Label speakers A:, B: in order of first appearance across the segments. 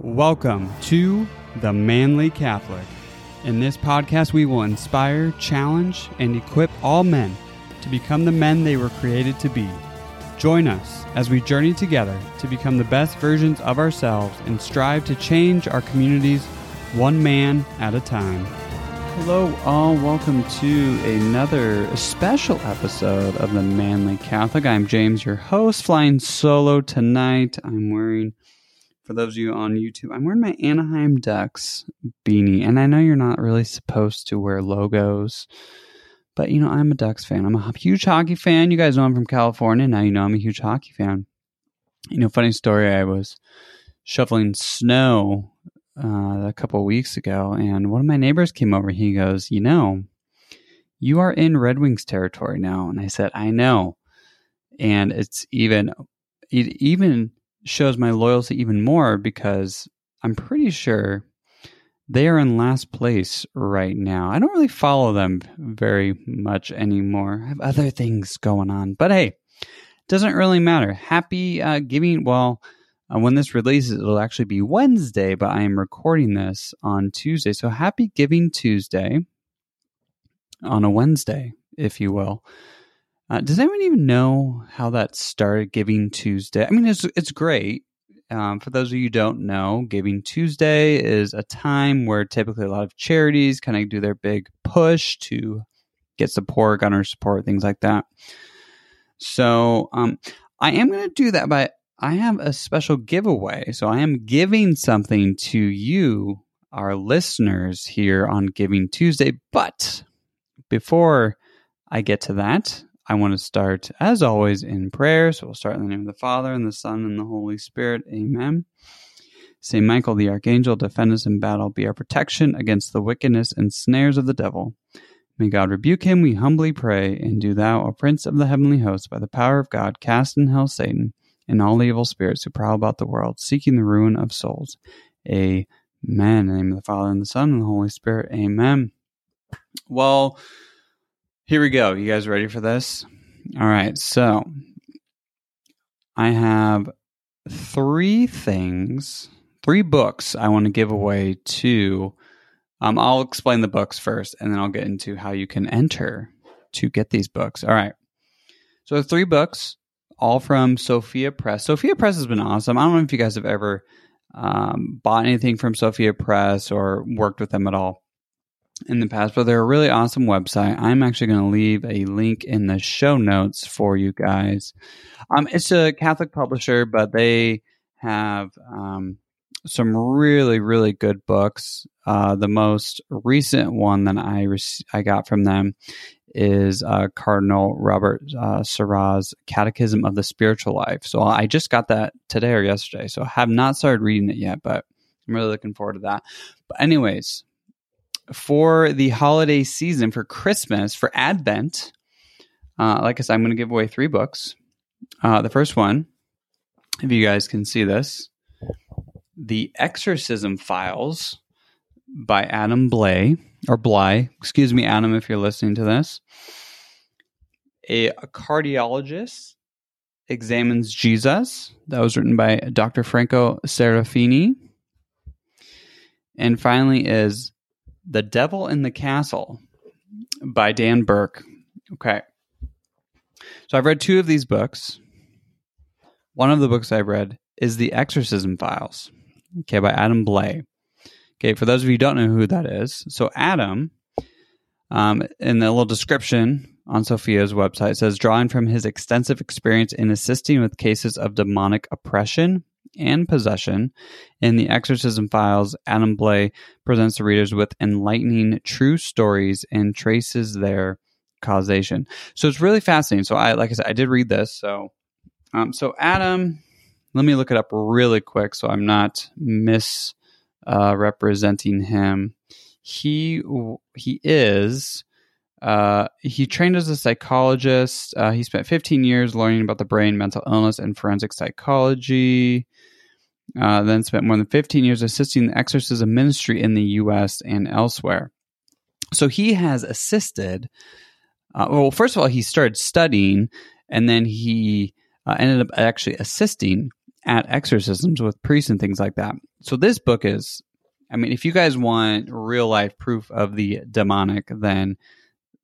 A: Welcome to The Manly Catholic. In this podcast, we will inspire, challenge, and equip all men to become the men they were created to be. Join us as we journey together to become the best versions of ourselves and strive to change our communities one man at a time. Hello, all. Welcome to another special episode of The Manly Catholic. I'm James, your host, flying solo tonight. I'm wearing for those of you on YouTube, I'm wearing my Anaheim Ducks beanie. And I know you're not really supposed to wear logos, but you know, I'm a Ducks fan. I'm a huge hockey fan. You guys know I'm from California. Now you know I'm a huge hockey fan. You know, funny story, I was shoveling snow uh, a couple weeks ago, and one of my neighbors came over. He goes, You know, you are in Red Wings territory now. And I said, I know. And it's even, it even shows my loyalty even more because I'm pretty sure they are in last place right now. I don't really follow them very much anymore. I have other things going on. But hey, doesn't really matter. Happy uh, giving. Well, uh, when this releases, it'll actually be Wednesday, but I am recording this on Tuesday. So happy Giving Tuesday on a Wednesday, if you will. Uh, does anyone even know how that started? Giving Tuesday. I mean, it's it's great. Um, for those of you who don't know, Giving Tuesday is a time where typically a lot of charities kind of do their big push to get support, gunner support, things like that. So um, I am going to do that, but I have a special giveaway. So I am giving something to you, our listeners, here on Giving Tuesday. But before I get to that, I want to start, as always, in prayer. So we'll start in the name of the Father, and the Son, and the Holy Spirit. Amen. Saint Michael the Archangel, defend us in battle, be our protection against the wickedness and snares of the devil. May God rebuke him, we humbly pray, and do thou, O Prince of the heavenly host, by the power of God, cast in hell Satan and all evil spirits who prowl about the world, seeking the ruin of souls. Amen. In the name of the Father, and the Son, and the Holy Spirit. Amen. Well, here we go. You guys ready for this? All right. So I have three things, three books I want to give away to. Um, I'll explain the books first, and then I'll get into how you can enter to get these books. All right. So three books, all from Sophia Press. Sophia Press has been awesome. I don't know if you guys have ever um, bought anything from Sophia Press or worked with them at all in the past, but they're a really awesome website. I'm actually going to leave a link in the show notes for you guys. Um, it's a Catholic publisher, but they have um, some really, really good books. Uh, the most recent one that I rec- I got from them is uh, Cardinal Robert uh, Sarah's Catechism of the Spiritual Life. So I just got that today or yesterday. So I have not started reading it yet, but I'm really looking forward to that. But anyways, for the holiday season, for Christmas, for Advent, uh, like I said, I'm going to give away three books. Uh, the first one, if you guys can see this, The Exorcism Files by Adam Blay, or Bly, excuse me, Adam, if you're listening to this. A, a cardiologist examines Jesus. That was written by Dr. Franco Serafini. And finally, is the Devil in the Castle by Dan Burke. Okay. So I've read two of these books. One of the books I've read is The Exorcism Files, okay, by Adam Blay. Okay, for those of you who don't know who that is, so Adam, um, in the little description on Sophia's website, says drawing from his extensive experience in assisting with cases of demonic oppression and possession. In the Exorcism Files, Adam Blay presents the readers with enlightening true stories and traces their causation. So it's really fascinating. So I, like I said, I did read this. So, um, so Adam, let me look it up really quick so I'm not misrepresenting uh, him. He he is. Uh, he trained as a psychologist. Uh, he spent 15 years learning about the brain, mental illness, and forensic psychology. Uh, then spent more than 15 years assisting the exorcism ministry in the U.S. and elsewhere. So he has assisted. Uh, well, first of all, he started studying, and then he uh, ended up actually assisting at exorcisms with priests and things like that. so this book is, I mean, if you guys want real life proof of the demonic, then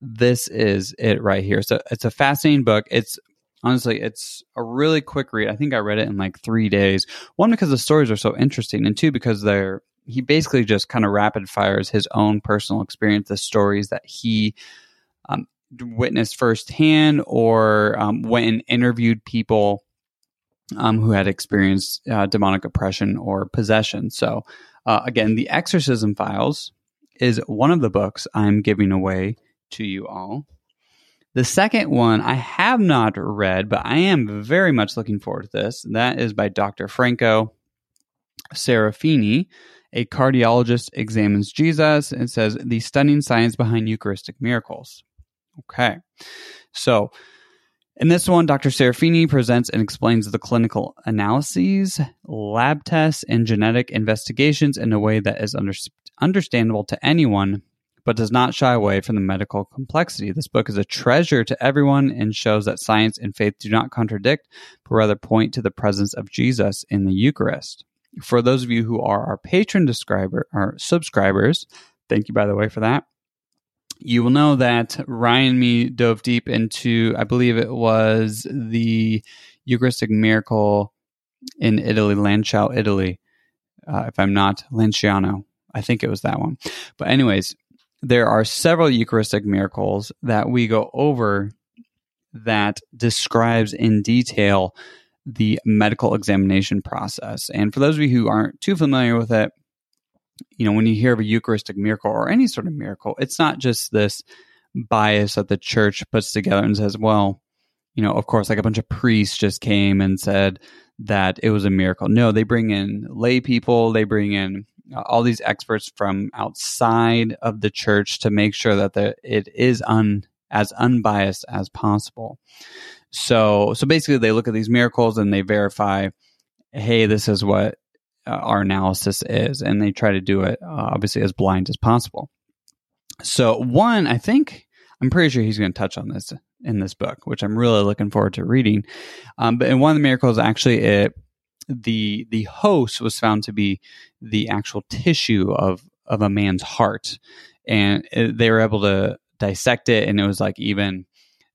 A: this is it right here. So it's a fascinating book. It's honestly, it's a really quick read. I think I read it in like three days. One because the stories are so interesting, and two because they're he basically just kind of rapid fires his own personal experience, the stories that he um, witnessed firsthand, or um, went and interviewed people um, who had experienced uh, demonic oppression or possession. So, uh, again, the Exorcism Files is one of the books I'm giving away to you all. The second one I have not read, but I am very much looking forward to this. That is by Dr. Franco Serafini. A cardiologist examines Jesus and says the stunning science behind Eucharistic miracles. Okay. So, in this one, Dr. Serafini presents and explains the clinical analyses, lab tests, and genetic investigations in a way that is under- understandable to anyone, but does not shy away from the medical complexity. This book is a treasure to everyone and shows that science and faith do not contradict, but rather point to the presence of Jesus in the Eucharist. For those of you who are our patron describer, or subscribers, thank you by the way for that you will know that Ryan and me dove deep into, I believe it was the Eucharistic miracle in Italy, Lanciao, Italy. Uh, if I'm not Lanciano, I think it was that one. But, anyways, there are several Eucharistic miracles that we go over that describes in detail the medical examination process. And for those of you who aren't too familiar with it, you know, when you hear of a Eucharistic miracle or any sort of miracle, it's not just this bias that the church puts together and says, well, you know, of course, like a bunch of priests just came and said that it was a miracle. No, they bring in lay people, they bring in all these experts from outside of the church to make sure that the, it is un, as unbiased as possible. So, so basically, they look at these miracles and they verify, hey, this is what uh, our analysis is, and they try to do it uh, obviously as blind as possible. So, one, I think I'm pretty sure he's going to touch on this in this book, which I'm really looking forward to reading. Um, but in one of the miracles, actually, it the the host was found to be the actual tissue of of a man's heart, and uh, they were able to dissect it, and it was like even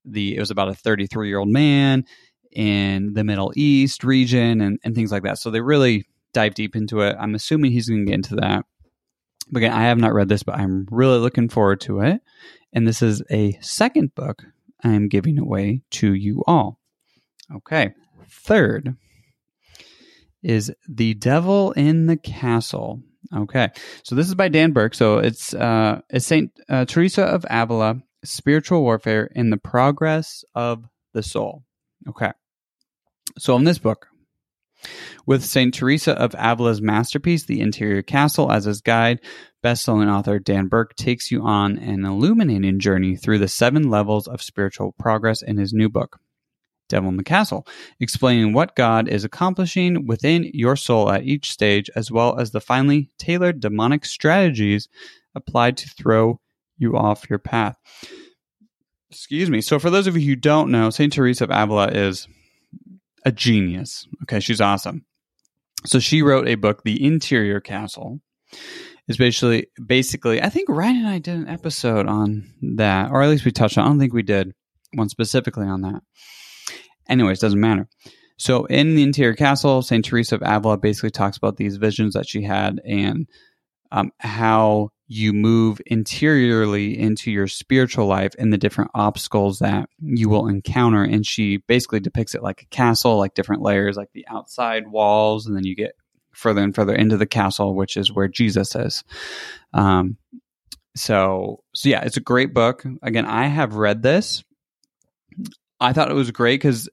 A: the it was about a 33 year old man in the Middle East region and, and things like that. So they really dive deep into it. I'm assuming he's going to get into that. But again, I have not read this, but I'm really looking forward to it. And this is a second book I am giving away to you all. Okay. Third is The Devil in the Castle. Okay. So this is by Dan Burke. So it's uh it's Saint uh, Teresa of Avila, Spiritual Warfare in the Progress of the Soul. Okay. So in this book, with St. Teresa of Avila's masterpiece, The Interior Castle, as his guide, best-selling author Dan Burke takes you on an illuminating journey through the seven levels of spiritual progress in his new book, Devil in the Castle, explaining what God is accomplishing within your soul at each stage, as well as the finely tailored demonic strategies applied to throw you off your path. Excuse me. So, for those of you who don't know, St. Teresa of Avila is a genius. Okay, she's awesome. So she wrote a book, The Interior Castle. Is basically basically I think Ryan and I did an episode on that, or at least we touched on. I don't think we did one specifically on that. Anyways, doesn't matter. So in the interior castle, Saint Teresa of Avila basically talks about these visions that she had and um, how you move interiorly into your spiritual life and the different obstacles that you will encounter. And she basically depicts it like a castle, like different layers, like the outside walls, and then you get further and further into the castle, which is where Jesus is. Um, so, so yeah, it's a great book. Again, I have read this. I thought it was great because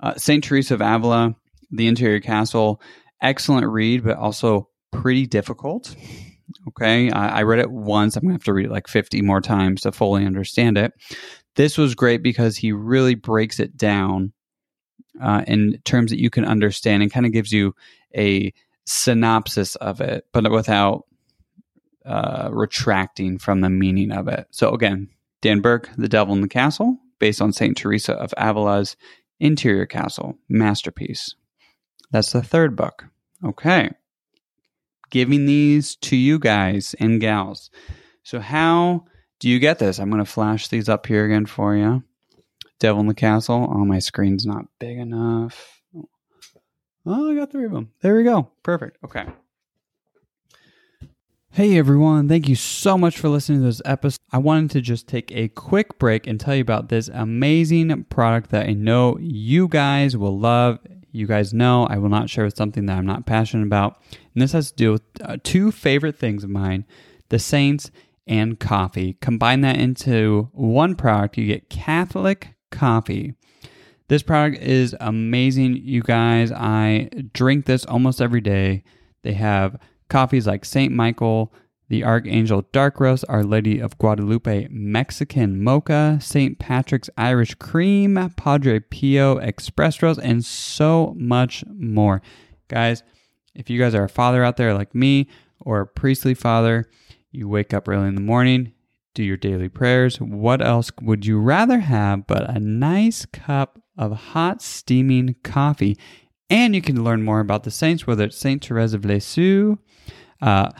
A: uh, Saint Teresa of Avila, The Interior Castle, excellent read, but also pretty difficult. Okay. I, I read it once. I'm going to have to read it like 50 more times to fully understand it. This was great because he really breaks it down uh, in terms that you can understand and kind of gives you a synopsis of it, but without uh, retracting from the meaning of it. So, again, Dan Burke, The Devil in the Castle, based on St. Teresa of Avila's Interior Castle, masterpiece. That's the third book. Okay. giving these to you guys and gals. So, how do you get this? I'm going to flash these up here again for you. Devil in the Castle. Oh, my screen's not big enough. Oh, I got three of them. There we go. Perfect. Okay. Hey everyone, thank you so much for listening to this episode. I wanted to just take a quick break and tell you about this amazing product that I know you guys will love. You guys know I will not share with something that I'm not passionate about. And this has to do with uh, two favorite things of mine the Saints and coffee. Combine that into one product, you get Catholic coffee. This product is amazing, you guys. I drink this almost every day. They have coffees like St. Michael, the Archangel Dark Roast, Our Lady of Guadalupe Mexican Mocha, St. Patrick's Irish Cream, Padre Pio Express Roast, and so much more. Guys, if you guys are a father out there like me or a priestly father, you wake up early in the morning, do your daily prayers. What else would you rather have but a nice cup of hot, steaming coffee? And you can learn more about the saints, whether it's Saint Therese of Lisieux, uh,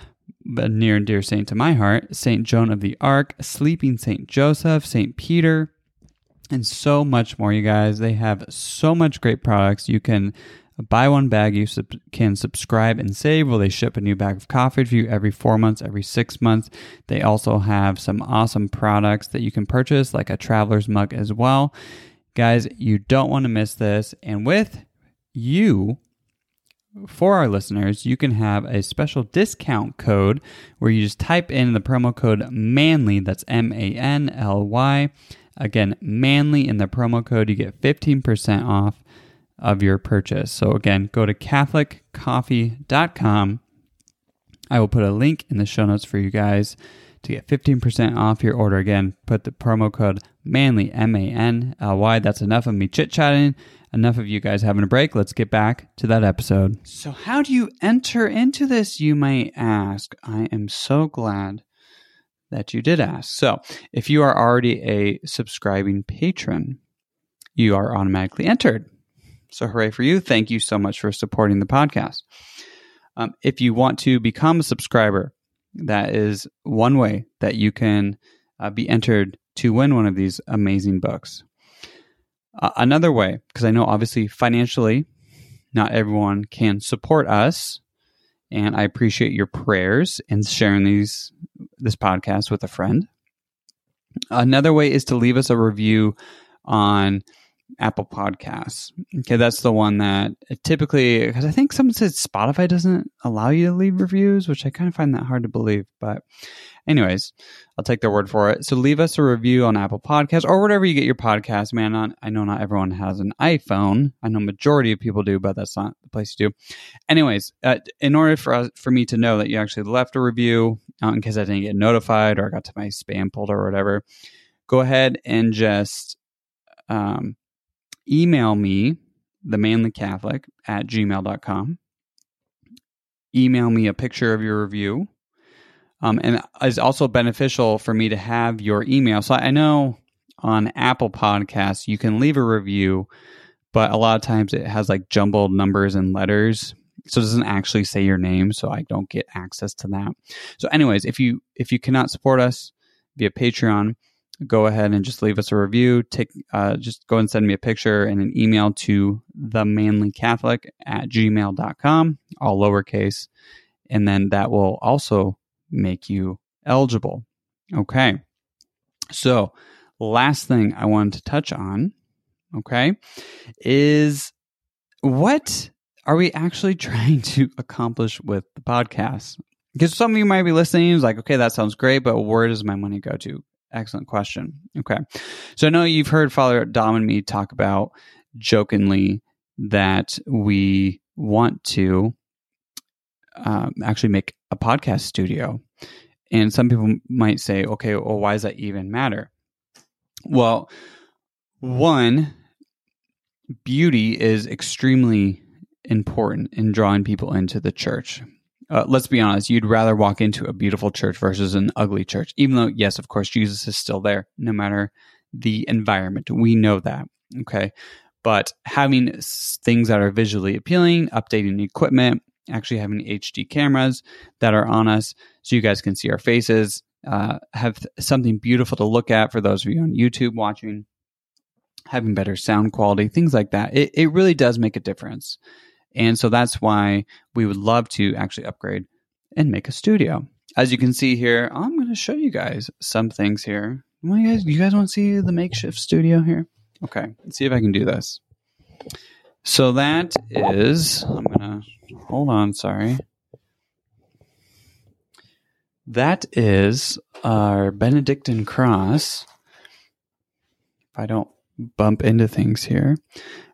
A: a near and dear saint to my heart, Saint Joan of the Arc, Sleeping Saint Joseph, Saint Peter, and so much more, you guys. They have so much great products. You can buy one bag, you sub- can subscribe and save. Well, they ship a new bag of coffee to you every four months, every six months. They also have some awesome products that you can purchase, like a traveler's mug as well. Guys, you don't want to miss this. And with you, for our listeners, you can have a special discount code where you just type in the promo code MANLY, that's M A N L Y. Again, MANLY in the promo code, you get 15% off of your purchase. So, again, go to CatholicCoffee.com. I will put a link in the show notes for you guys to get 15% off your order. Again, put the promo code MANLY, M A N L Y. That's enough of me chit chatting enough of you guys having a break. Let's get back to that episode. So, how do you enter into this, you may ask? I am so glad that you did ask. So, if you are already a subscribing patron, you are automatically entered. So, hooray for you. Thank you so much for supporting the podcast. Um, if you want to become a subscriber, that is one way that you can uh, be entered to win one of these amazing books. Uh, another way, because I know obviously financially, not everyone can support us, and I appreciate your prayers and sharing these this podcast with a friend. Another way is to leave us a review on Apple Podcasts. Okay, that's the one that typically, because I think someone said Spotify doesn't allow you to leave reviews, which I kind of find that hard to believe. But, anyways, I'll take their word for it. So leave us a review on Apple Podcasts or whatever you get your podcast. Man, not, I know not everyone has an iPhone. I know majority of people do, but that's not the place to do. Anyways, uh, in order for us, for me to know that you actually left a review, uh, in case I didn't get notified or I got to my spam folder or whatever, go ahead and just um, email me, the manly Catholic at gmail.com. Email me a picture of your review. Um, and it's also beneficial for me to have your email. So I know on Apple Podcasts, you can leave a review, but a lot of times it has like jumbled numbers and letters. So it doesn't actually say your name, so I don't get access to that. So, anyways, if you if you cannot support us via Patreon, go ahead and just leave us a review. Take uh, just go and send me a picture and an email to the manly Catholic at gmail.com, all lowercase. And then that will also make you eligible. Okay. So last thing I wanted to touch on, okay, is what are we actually trying to accomplish with the podcast? Because some of you might be listening, is like, okay, that sounds great, but where does my money go to? Excellent question. Okay. So I know you've heard Father Dom and me talk about jokingly that we want to um, actually make a podcast studio. And some people might say, okay, well, why does that even matter? Well, one, beauty is extremely important in drawing people into the church uh, let's be honest, you'd rather walk into a beautiful church versus an ugly church, even though, yes, of course, Jesus is still there, no matter the environment. We know that. Okay. But having things that are visually appealing, updating equipment, actually having HD cameras that are on us so you guys can see our faces, uh, have something beautiful to look at for those of you on YouTube watching, having better sound quality, things like that. It, it really does make a difference. And so that's why we would love to actually upgrade and make a studio. As you can see here, I'm going to show you guys some things here. You guys, you guys want to see the makeshift studio here? Okay, let's see if I can do this. So that is, I'm going to hold on, sorry. That is our Benedictine cross. If I don't bump into things here.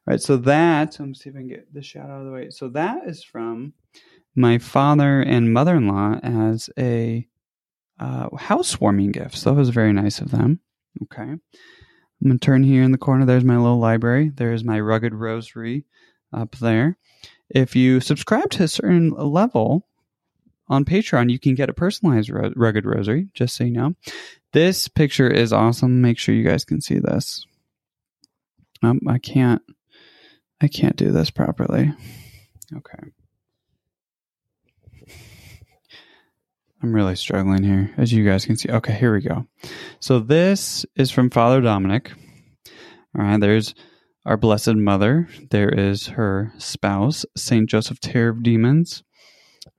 A: All right, so that, let me see if I can get the shot out of the way. So that is from my father and mother in law as a uh, housewarming gift. So that was very nice of them. Okay. I'm going to turn here in the corner. There's my little library. There's my rugged rosary up there. If you subscribe to a certain level on Patreon, you can get a personalized ro- rugged rosary, just so you know. This picture is awesome. Make sure you guys can see this. Um, I can't, I can't do this properly. Okay. I'm really struggling here, as you guys can see. Okay, here we go. So this is from Father Dominic. All right, there's our Blessed Mother. There is her spouse, Saint Joseph, Terror of Demons.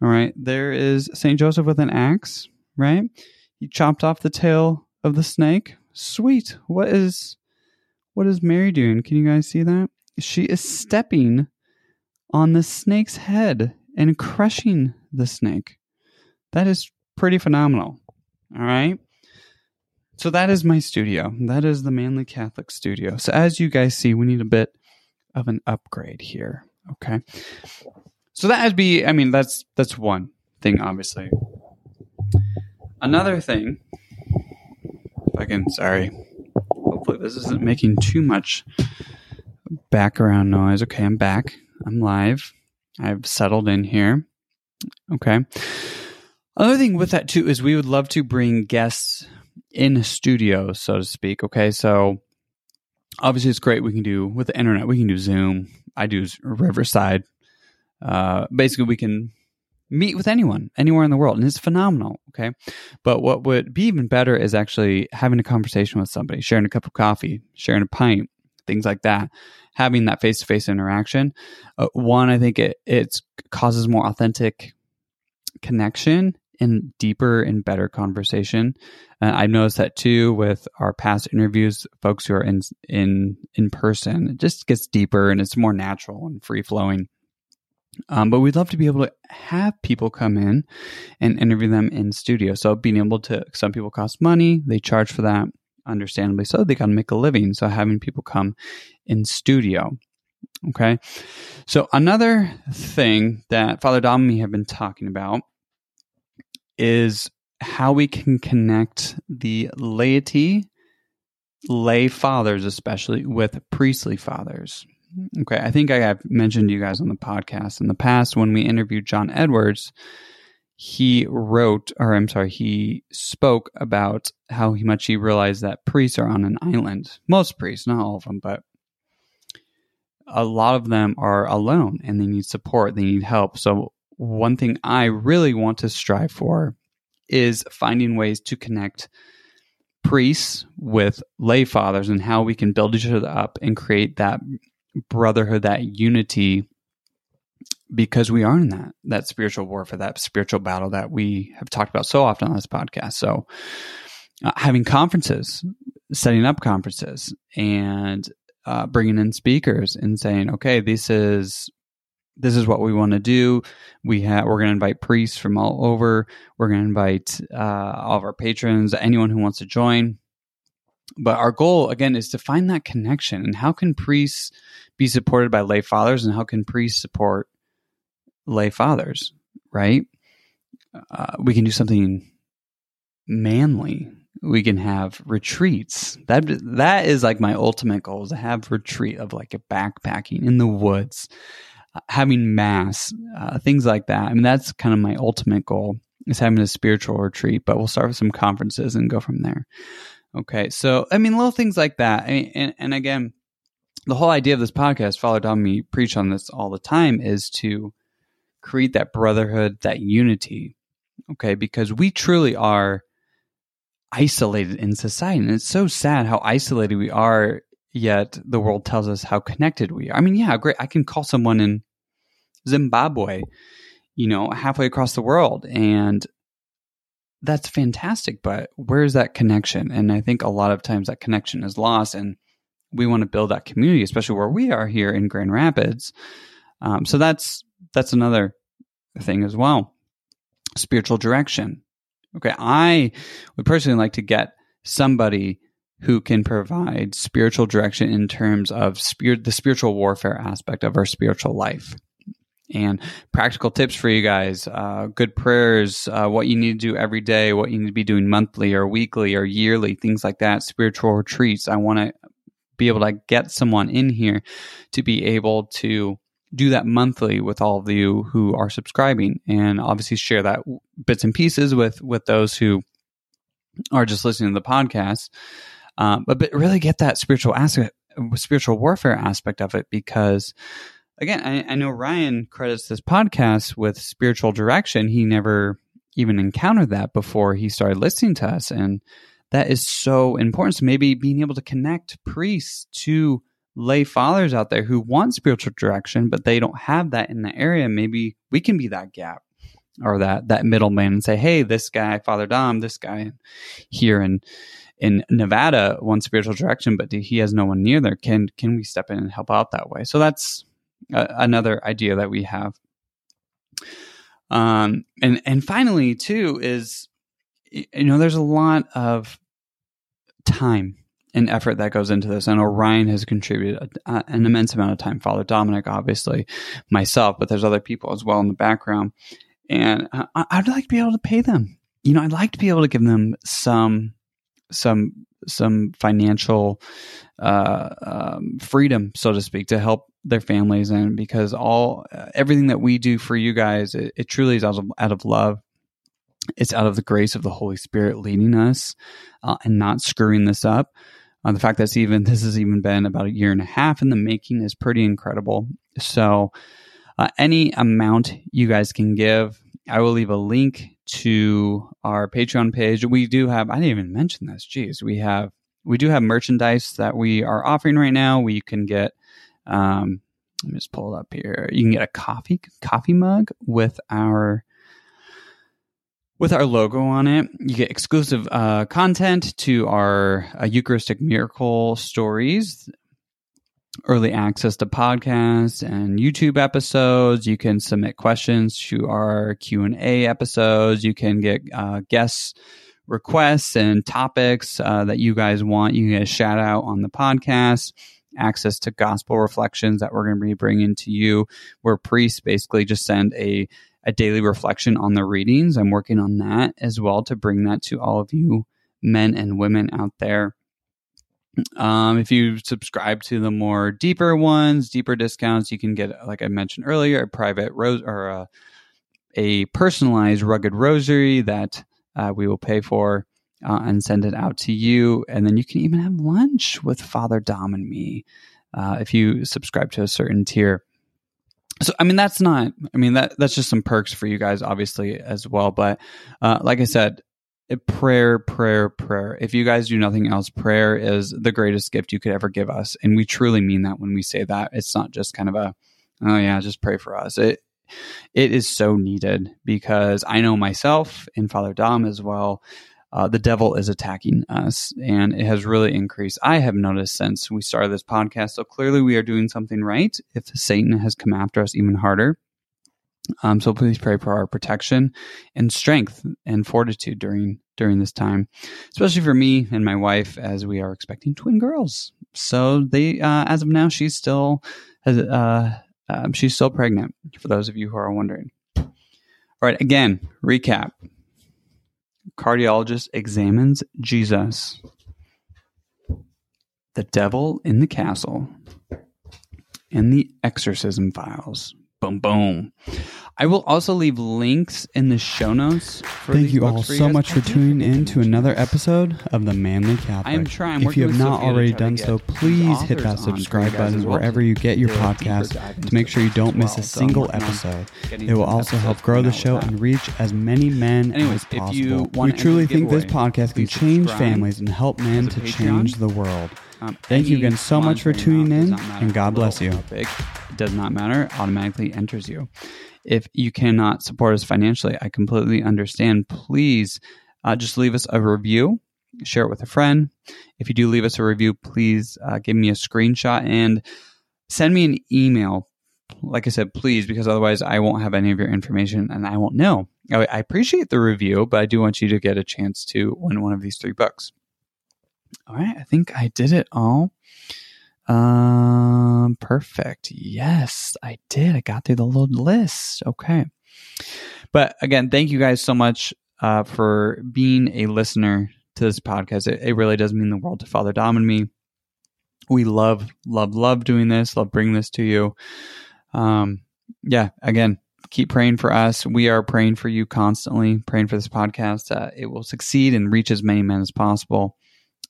A: All right, there is Saint Joseph with an axe. Right, he chopped off the tail of the snake. Sweet. What is what is Mary doing? Can you guys see that? She is stepping on the snake's head and crushing the snake. That is pretty phenomenal. All right. So that is my studio. That is the Manly Catholic studio. So as you guys see, we need a bit of an upgrade here. Okay. So that would be I mean that's that's one thing obviously. Another thing if I can sorry. Hopefully this isn't making too much background noise. Okay, I'm back. I'm live. I've settled in here. Okay. Another thing with that too is we would love to bring guests in studio, so to speak. Okay, so obviously it's great we can do with the internet. We can do Zoom. I do Riverside. Uh, basically, we can meet with anyone, anywhere in the world, and it's phenomenal. Okay, but what would be even better is actually having a conversation with somebody, sharing a cup of coffee, sharing a pint, things like that. Having that face to face interaction. Uh, one, I think it it causes more authentic connection and deeper and better conversation. Uh, I've noticed that too with our past interviews, folks who are in in in person. It just gets deeper and it's more natural and free flowing. Um, but we'd love to be able to have people come in and interview them in studio. So being able to, some people cost money, they charge for that, understandably so. They got to make a living. So having people come in studio. Okay. So another thing that Father Dom and me have been talking about is how we can connect the laity, lay fathers especially, with priestly fathers. Okay, I think I have mentioned you guys on the podcast in the past when we interviewed John Edwards. He wrote, or I'm sorry, he spoke about how much he realized that priests are on an island. Most priests, not all of them, but a lot of them are alone and they need support, they need help. So, one thing I really want to strive for is finding ways to connect priests with lay fathers and how we can build each other up and create that brotherhood, that unity because we are in that that spiritual warfare, that spiritual battle that we have talked about so often on this podcast. So, uh, having conferences, setting up conferences, and uh, bringing in speakers and saying, "Okay, this is this is what we want to do. We have we're going to invite priests from all over. We're going to invite uh, all of our patrons, anyone who wants to join. But our goal again is to find that connection. And how can priests be supported by lay fathers, and how can priests support lay fathers? Right? Uh, we can do something manly. We can have retreats. That that is like my ultimate goal is to have retreat of like a backpacking in the woods having mass, uh, things like that. I mean, that's kind of my ultimate goal is having a spiritual retreat, but we'll start with some conferences and go from there. Okay. So, I mean, little things like that. And, and again, the whole idea of this podcast, Father Dommy preach on this all the time, is to create that brotherhood, that unity. Okay, because we truly are isolated in society. And it's so sad how isolated we are, yet the world tells us how connected we are. I mean, yeah, great. I can call someone in Zimbabwe, you know, halfway across the world, and that's fantastic. But where's that connection? And I think a lot of times that connection is lost. And we want to build that community, especially where we are here in Grand Rapids. Um, so that's that's another thing as well. Spiritual direction. Okay, I would personally like to get somebody who can provide spiritual direction in terms of spirit, the spiritual warfare aspect of our spiritual life. And practical tips for you guys, uh, good prayers, uh, what you need to do every day, what you need to be doing monthly or weekly or yearly, things like that, spiritual retreats. I want to be able to get someone in here to be able to do that monthly with all of you who are subscribing and obviously share that bits and pieces with with those who are just listening to the podcast. Um, but, but really get that spiritual aspect spiritual warfare aspect of it because again I, I know ryan credits this podcast with spiritual direction. He never even encountered that before he started listening to us. And that is so important. So maybe being able to connect priests to lay fathers out there who want spiritual direction, but they don't have that in the area. Maybe we can be that gap or that that middleman and say, "Hey, this guy, Father Dom, this guy here in in Nevada wants spiritual direction, but he has no one near there. Can can we step in and help out that way?" So that's a, another idea that we have. Um, and and finally, too, is you know, there's a lot of time and effort that goes into this. I know Ryan has contributed a, a, an immense amount of time. Father Dominic, obviously, myself, but there's other people as well in the background. And I, I'd like to be able to pay them. You know, I'd like to be able to give them some some some financial uh, um, freedom, so to speak, to help their families and because all uh, everything that we do for you guys, it, it truly is out of, out of love it's out of the grace of the Holy Spirit leading us uh, and not screwing this up. Uh, the fact that even this has even been about a year and a half in the making is pretty incredible. So, uh, any amount you guys can give, I will leave a link to our Patreon page. We do have, I didn't even mention this. Geez, we have, we do have merchandise that we are offering right now. We can get, um, let me just pull it up here. You can get a coffee coffee mug with our with our logo on it. You get exclusive uh, content to our uh, Eucharistic miracle stories, early access to podcasts and YouTube episodes. You can submit questions to our Q and A episodes. You can get uh, guests requests and topics uh, that you guys want. You can get a shout out on the podcast. Access to gospel reflections that we're going to be bringing to you, where priests basically just send a a daily reflection on the readings. I'm working on that as well to bring that to all of you men and women out there. Um, if you subscribe to the more deeper ones, deeper discounts, you can get, like I mentioned earlier, a private rose or a, a personalized rugged rosary that uh, we will pay for uh, and send it out to you. And then you can even have lunch with Father Dom and me uh, if you subscribe to a certain tier so i mean that's not i mean that that's just some perks for you guys obviously as well but uh, like i said prayer prayer prayer. If you guys do nothing else prayer is the greatest gift you could ever give us and we truly mean that when we say that. It's not just kind of a oh yeah just pray for us. It it is so needed because i know myself and father dom as well uh, the devil is attacking us and it has really increased. I have noticed since we started this podcast. So clearly we are doing something right if Satan has come after us even harder. Um, so please pray for our protection and strength and fortitude during during this time, especially for me and my wife as we are expecting twin girls. So they, uh, as of now, she's still has, uh, um, she's still pregnant. For those of you who are wondering. All right, again, recap cardiologist examines Jesus. The Devil in the Castle and the Exorcism Files. Boom, boom. I will also leave links in the show notes.
B: Thank you all so much for tuning in to another episode of The Manly Catholic.
A: I am trying.
B: If you have not already done so, please hit that subscribe button wherever you get your podcast to make sure you don't miss a single episode. It will also help grow the show and reach as many men
A: Anyways,
B: as possible. we truly think this podcast can change families and help men to change the world.
A: Um,
B: Thank you again so much for tuning in,
A: does not matter
B: and God bless you.
A: big. It does not matter. It automatically enters you. If you cannot support us financially, I completely understand. Please uh, just leave us a review, share it with a friend. If you do leave us a review, please uh, give me a screenshot and send me an email. Like I said, please, because otherwise I won't have any of your information and I won't know. I I appreciate the review, but I do want you to get a chance to win one of these three books. All right, I think I did it all. Um, perfect. Yes, I did. I got through the little list. Okay. But again, thank you guys so much uh, for being a listener to this podcast. It, it really does mean the world to Father Dom and me. We love, love, love doing this. Love bringing this to you. Um, yeah. Again, keep praying for us. We are praying for you constantly. Praying for this podcast. Uh, it will succeed and reach as many men as possible.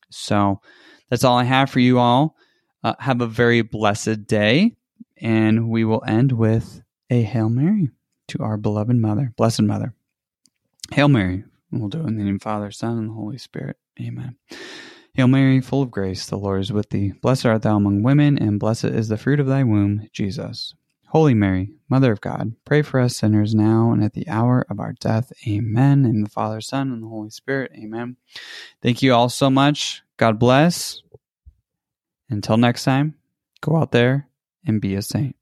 A: So that's all I have for you all. Uh, have a very blessed day, and we will end with a Hail Mary to our beloved Mother, Blessed Mother. Hail Mary. We'll do it in the name of the Father, Son, and the Holy Spirit. Amen. Hail Mary, full of grace, the Lord is with thee. Blessed art thou among women, and blessed is the fruit of thy womb, Jesus. Holy Mary, Mother of God, pray for us sinners now and at the hour of our death. Amen. In the Father, Son, and the Holy Spirit. Amen. Thank you all so much. God bless. Until next time, go out there and be a saint.